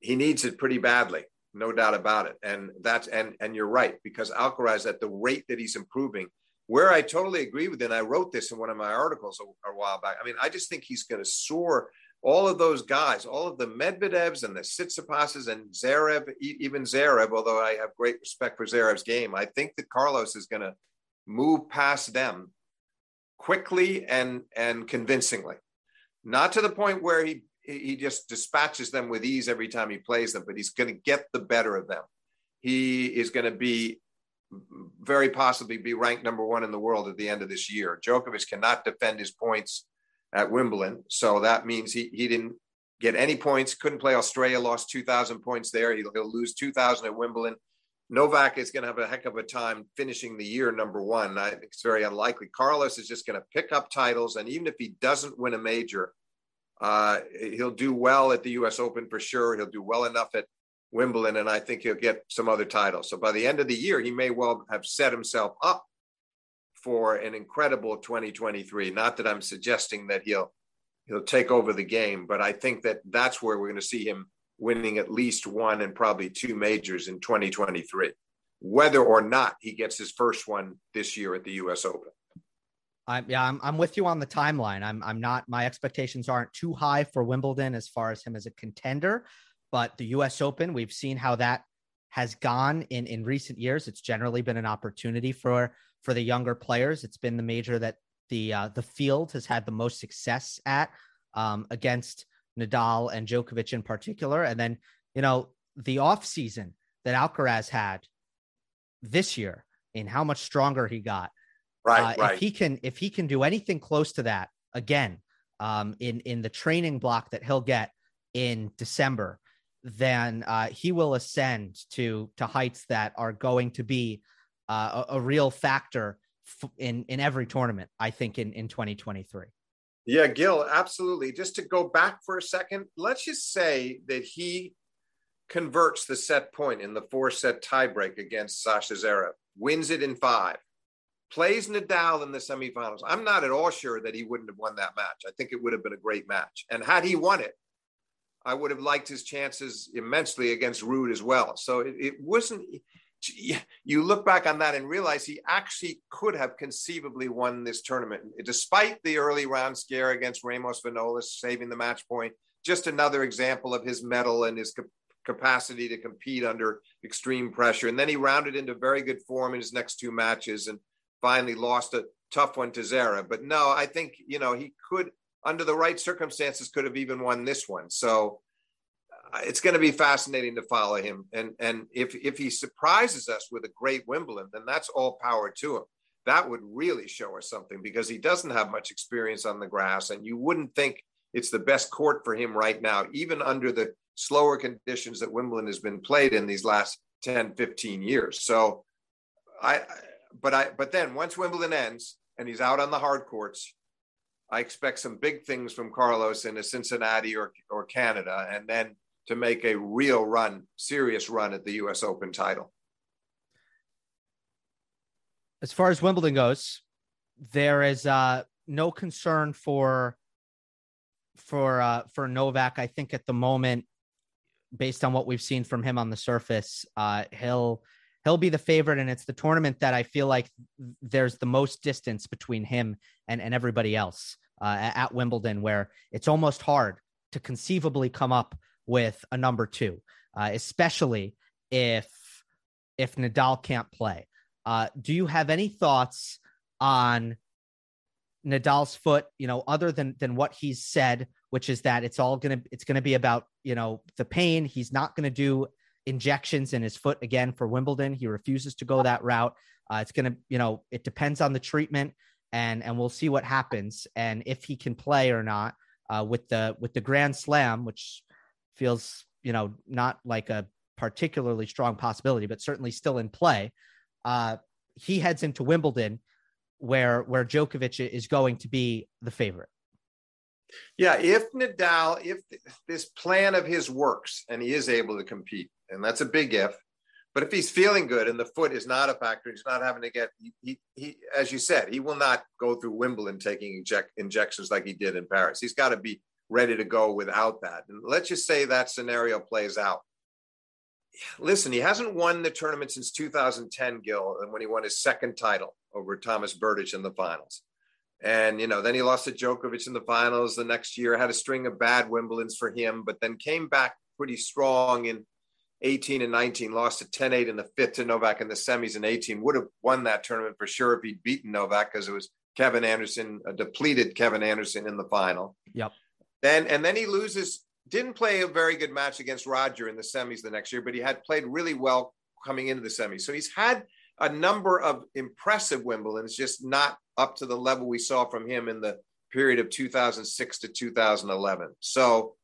He needs it pretty badly, no doubt about it. And that's and and you're right because Alcaraz at the rate that he's improving, where I totally agree with, and I wrote this in one of my articles a, a while back. I mean, I just think he's going to soar. All of those guys, all of the Medvedevs and the Tsitsipas's and Zverev, even Zverev, although I have great respect for Zverev's game, I think that Carlos is going to move past them quickly and and convincingly not to the point where he he just dispatches them with ease every time he plays them but he's going to get the better of them he is going to be very possibly be ranked number one in the world at the end of this year Djokovic cannot defend his points at Wimbledon so that means he he didn't get any points couldn't play Australia lost 2000 points there he'll, he'll lose 2000 at Wimbledon Novak is going to have a heck of a time finishing the year number one. I it's very unlikely. Carlos is just going to pick up titles, and even if he doesn't win a major, uh, he'll do well at the U.S. Open for sure. He'll do well enough at Wimbledon, and I think he'll get some other titles. So by the end of the year, he may well have set himself up for an incredible 2023. Not that I'm suggesting that he'll he'll take over the game, but I think that that's where we're going to see him winning at least one and probably two majors in 2023, whether or not he gets his first one this year at the U.S. Open. I'm, yeah, I'm, I'm with you on the timeline. I'm, I'm not, my expectations aren't too high for Wimbledon as far as him as a contender, but the U.S. Open, we've seen how that has gone in, in recent years. It's generally been an opportunity for, for the younger players. It's been the major that the, uh, the field has had the most success at um, against Nadal and Djokovic in particular. And then, you know, the off season that Alcaraz had this year in how much stronger he got. Right, uh, right. If he can, if he can do anything close to that again, um, in in the training block that he'll get in December, then uh, he will ascend to to heights that are going to be uh, a, a, real factor in in every tournament. I think in in 2023. Yeah, Gil, absolutely. Just to go back for a second, let's just say that he converts the set point in the four set tiebreak against Sasha Zverev, wins it in five, plays Nadal in the semifinals. I'm not at all sure that he wouldn't have won that match. I think it would have been a great match. And had he won it, I would have liked his chances immensely against Ruud as well. So it, it wasn't. You look back on that and realize he actually could have conceivably won this tournament, despite the early round scare against Ramos Vinolas, saving the match point. Just another example of his mettle and his capacity to compete under extreme pressure. And then he rounded into very good form in his next two matches and finally lost a tough one to Zara. But no, I think, you know, he could, under the right circumstances, could have even won this one. So uh, it's going to be fascinating to follow him. And, and if, if he surprises us with a great Wimbledon, then that's all power to him. That would really show us something because he doesn't have much experience on the grass. And you wouldn't think it's the best court for him right now, even under the slower conditions that Wimbledon has been played in these last 10, 15 years. So I, but I, but then once Wimbledon ends and he's out on the hard courts, I expect some big things from Carlos in a Cincinnati or, or Canada, and then to make a real run, serious run at the U.S. Open title. As far as Wimbledon goes, there is uh, no concern for for uh, for Novak. I think at the moment based on what we've seen from him on the surface, uh, he'll he'll be the favorite, and it's the tournament that I feel like there's the most distance between him and and everybody else uh, at Wimbledon, where it's almost hard to conceivably come up with a number two, uh, especially if if Nadal can't play. Uh, do you have any thoughts on Nadal's foot? You know, other than than what he's said which is that it's all gonna it's gonna be about you know the pain. He's not gonna do injections in his foot again for Wimbledon. He refuses to go that route. Uh, it's gonna you know it depends on the treatment and and we'll see what happens and if he can play or not uh, with the with the Grand Slam, which feels you know not like a particularly strong possibility, but certainly still in play. Uh, he heads into Wimbledon, where where Djokovic is going to be the favorite. Yeah, if Nadal, if this plan of his works and he is able to compete, and that's a big if, but if he's feeling good and the foot is not a factor, he's not having to get, he, he, as you said, he will not go through Wimbledon taking inject, injections like he did in Paris. He's got to be ready to go without that. And let's just say that scenario plays out. Listen, he hasn't won the tournament since 2010, Gil, and when he won his second title over Thomas Berdych in the finals. And, you know, then he lost to Djokovic in the finals the next year, had a string of bad Wimbledons for him, but then came back pretty strong in 18 and 19, lost to 10 8 in the fifth to Novak in the semis in 18. Would have won that tournament for sure if he'd beaten Novak because it was Kevin Anderson, a depleted Kevin Anderson in the final. Yep. Then, and then he loses, didn't play a very good match against Roger in the semis the next year, but he had played really well coming into the semis. So he's had a number of impressive Wimbledons, just not up to the level we saw from him in the period of 2006 to 2011. So,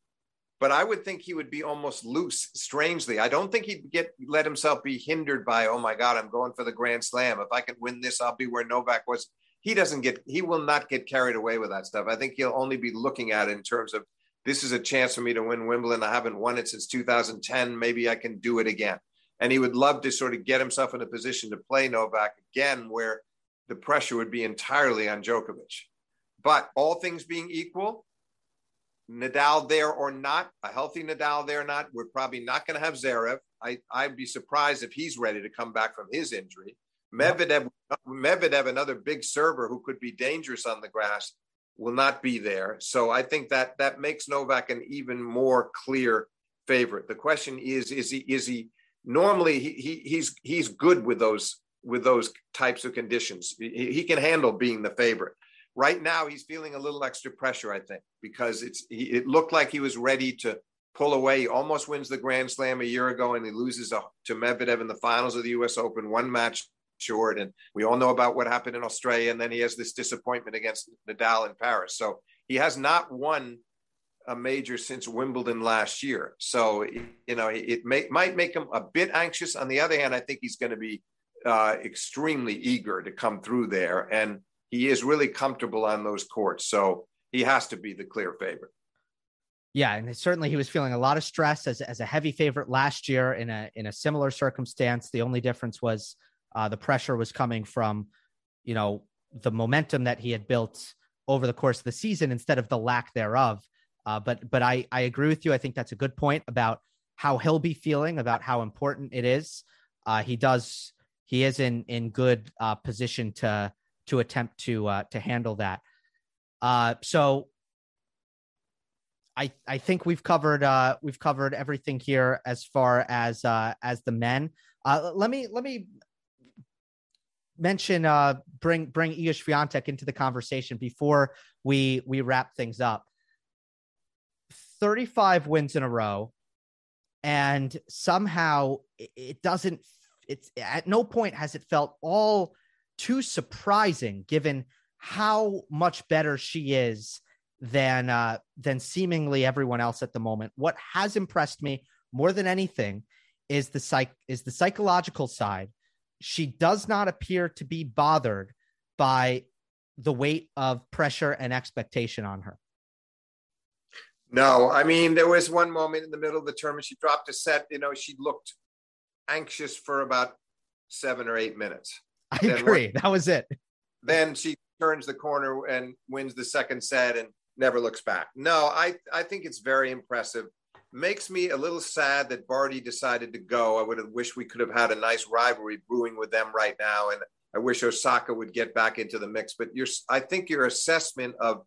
but I would think he would be almost loose. Strangely, I don't think he'd get let himself be hindered by, oh my God, I'm going for the Grand Slam. If I can win this, I'll be where Novak was. He doesn't get. He will not get carried away with that stuff. I think he'll only be looking at it in terms of this is a chance for me to win Wimbledon. I haven't won it since 2010. Maybe I can do it again. And he would love to sort of get himself in a position to play Novak again, where the pressure would be entirely on Djokovic. But all things being equal, Nadal there or not, a healthy Nadal there or not, we're probably not going to have Zverev. I, I'd be surprised if he's ready to come back from his injury. Medvedev, Medvedev, another big server who could be dangerous on the grass, will not be there. So I think that that makes Novak an even more clear favorite. The question is, is he is he normally he, he he's he's good with those with those types of conditions. He, he, can handle being the favorite. Right now, he's feeling a little extra pressure, I think, because it's he, it looked like he was ready to pull away. He almost wins the Grand Slam a year ago, and he loses a, to Medvedev in the finals of the U.S. Open, one match short. And we all know about what happened in Australia. And then he has this disappointment against Nadal in Paris. So he has not won a major since Wimbledon last year. So, you know, it may, might make him a bit anxious. On the other hand, I think he's going to be uh, extremely eager to come through there, and he is really comfortable on those courts. So he has to be the clear favorite. Yeah, and certainly he was feeling a lot of stress as, as a heavy favorite last year in a in a similar circumstance. The only difference was uh, the pressure was coming from, you know, the momentum that he had built over the course of the season instead of the lack thereof. Uh, but but I I agree with you. I think that's a good point about how he'll be feeling about how important it is. Uh, he does he is in in good uh, position to to attempt to uh, to handle that. Uh, so I I think we've covered uh, we've covered everything here as far as uh, as the men. Uh, let me let me mention uh, bring bring Iga Swiatek into the conversation before we we wrap things up. 35 wins in a row and somehow it doesn't it's at no point has it felt all too surprising given how much better she is than uh than seemingly everyone else at the moment. What has impressed me more than anything is the psych is the psychological side. She does not appear to be bothered by the weight of pressure and expectation on her no, I mean, there was one moment in the middle of the tournament, she dropped a set, you know, she looked anxious for about seven or eight minutes. I then agree. that was it. Then she turns the corner and wins the second set and never looks back. No, I, I think it's very impressive. Makes me a little sad that Barty decided to go. I would have wished we could have had a nice rivalry brewing with them right now. And I wish Osaka would get back into the mix. But your, I think your assessment of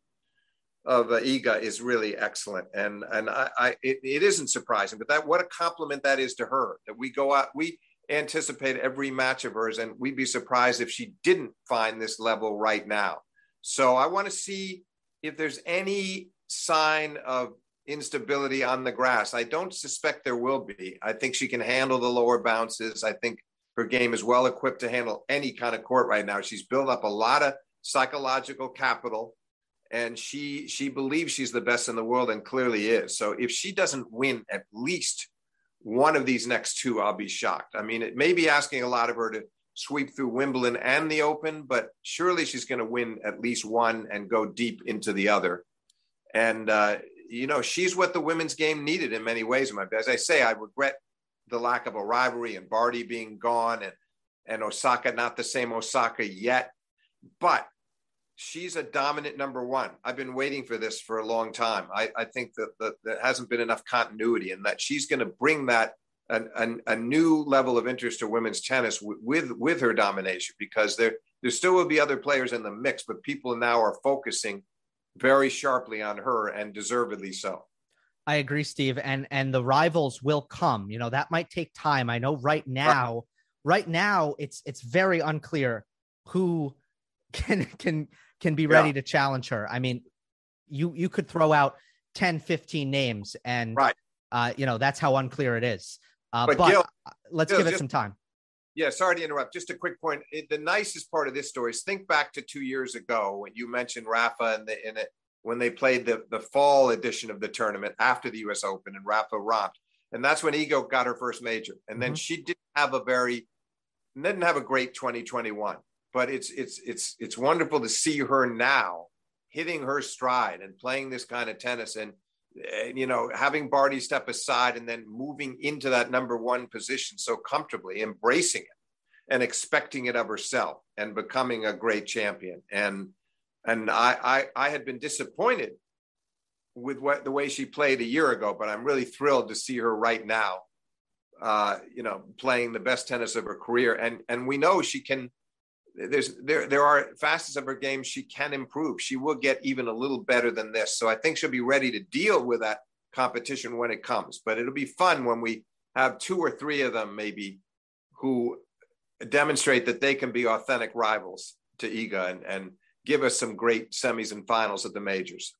of uh, Iga is really excellent, and and I, I it, it isn't surprising, but that what a compliment that is to her that we go out we anticipate every match of hers, and we'd be surprised if she didn't find this level right now. So I want to see if there's any sign of instability on the grass. I don't suspect there will be. I think she can handle the lower bounces. I think her game is well equipped to handle any kind of court right now. She's built up a lot of psychological capital and she she believes she's the best in the world and clearly is. So if she doesn't win at least one of these next two, I'll be shocked. I mean, it may be asking a lot of her to sweep through Wimbledon and the Open, but surely she's going to win at least one and go deep into the other. And uh, you know, she's what the women's game needed in many ways. As I say, I regret the lack of a rivalry and Barty being gone and and Osaka not the same Osaka yet. But she's a dominant number one. I've been waiting for this for a long time. I, I think that, that there hasn't been enough continuity and that she's going to bring that a, a, a, new level of interest to women's tennis w- with with her domination because there there still will be other players in the mix, but people now are focusing very sharply on her and deservedly so. I agree, Steve, and and the rivals will come. You know that might take time. I know right now, right, right now it's it's very unclear who can can can be ready yeah. to challenge her. I mean, you you could throw out 10, 15 names, and right, uh, you know that's how unclear it is. Uh, but, but Gil, let's Gil, give it just, some time. Yeah, sorry to interrupt. Just a quick point. It, the nicest part of this story is think back to two years ago when you mentioned Rafa and the in it when they played the the fall edition of the tournament after the U.S. Open and Rafa romped, and that's when Iga got her first major, and then mm-hmm. she didn't have a very didn't have a great 2021 but it's it's it's it's wonderful to see her now hitting her stride and playing this kind of tennis and, you know having Barty step aside and then moving into that number one position so comfortably, embracing it and expecting it of herself and becoming a great champion. And and I I, I had been disappointed with what the way she played a year ago, but I'm really thrilled to see her right now. Uh, you know, playing the best tennis of her career, and and we know she can there's there there are facets of her game she can improve. She will get even a little better than this. So I think she'll be ready to deal with that competition when it comes. But it'll be fun when we have two or three of them maybe who demonstrate that they can be authentic rivals to Iga and, and give us some great semis and finals at the majors.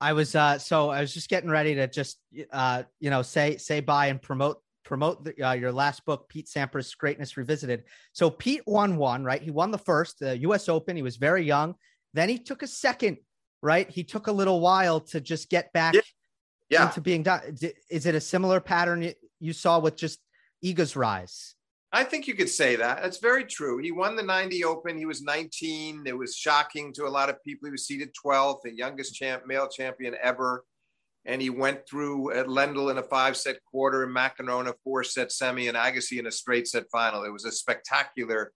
I was uh so I was just getting ready to just uh you know say say bye and promote promote the, uh, your last book, Pete Sampras' Greatness Revisited. So Pete won one, right? He won the first, the U.S. Open. He was very young. Then he took a second, right? He took a little while to just get back yeah. Yeah. into being done. Is it a similar pattern you saw with just Iga's rise? I think you could say that. That's very true. He won the 90 Open. He was 19. It was shocking to a lot of people. He was seeded 12th, the youngest champ, male champion ever. And he went through at Lendl in a five set quarter, and McEnroe in a four set semi, and Agassi in a straight set final. It was a spectacular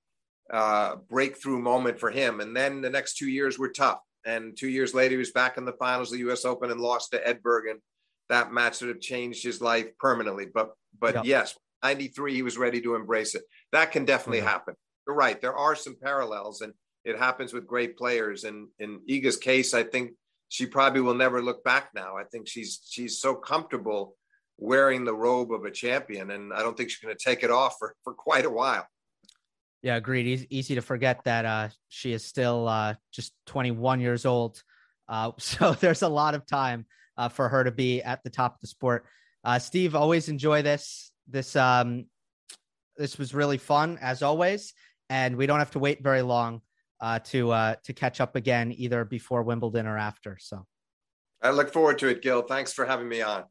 uh, breakthrough moment for him. And then the next two years were tough. And two years later, he was back in the finals of the U.S. Open and lost to Edberg. And that match sort of changed his life permanently. But but yep. yes, 93, he was ready to embrace it. That can definitely mm-hmm. happen. You're right. There are some parallels, and it happens with great players. And in Iga's case, I think she probably will never look back now. I think she's she's so comfortable wearing the robe of a champion, and I don't think she's going to take it off for, for quite a while. Yeah, agreed. Easy, easy to forget that uh, she is still uh, just 21 years old. Uh, so there's a lot of time uh, for her to be at the top of the sport. Uh, Steve, always enjoy this this um this was really fun as always, and we don't have to wait very long uh, to uh, to catch up again either before Wimbledon or after. So I look forward to it, Gil. Thanks for having me on.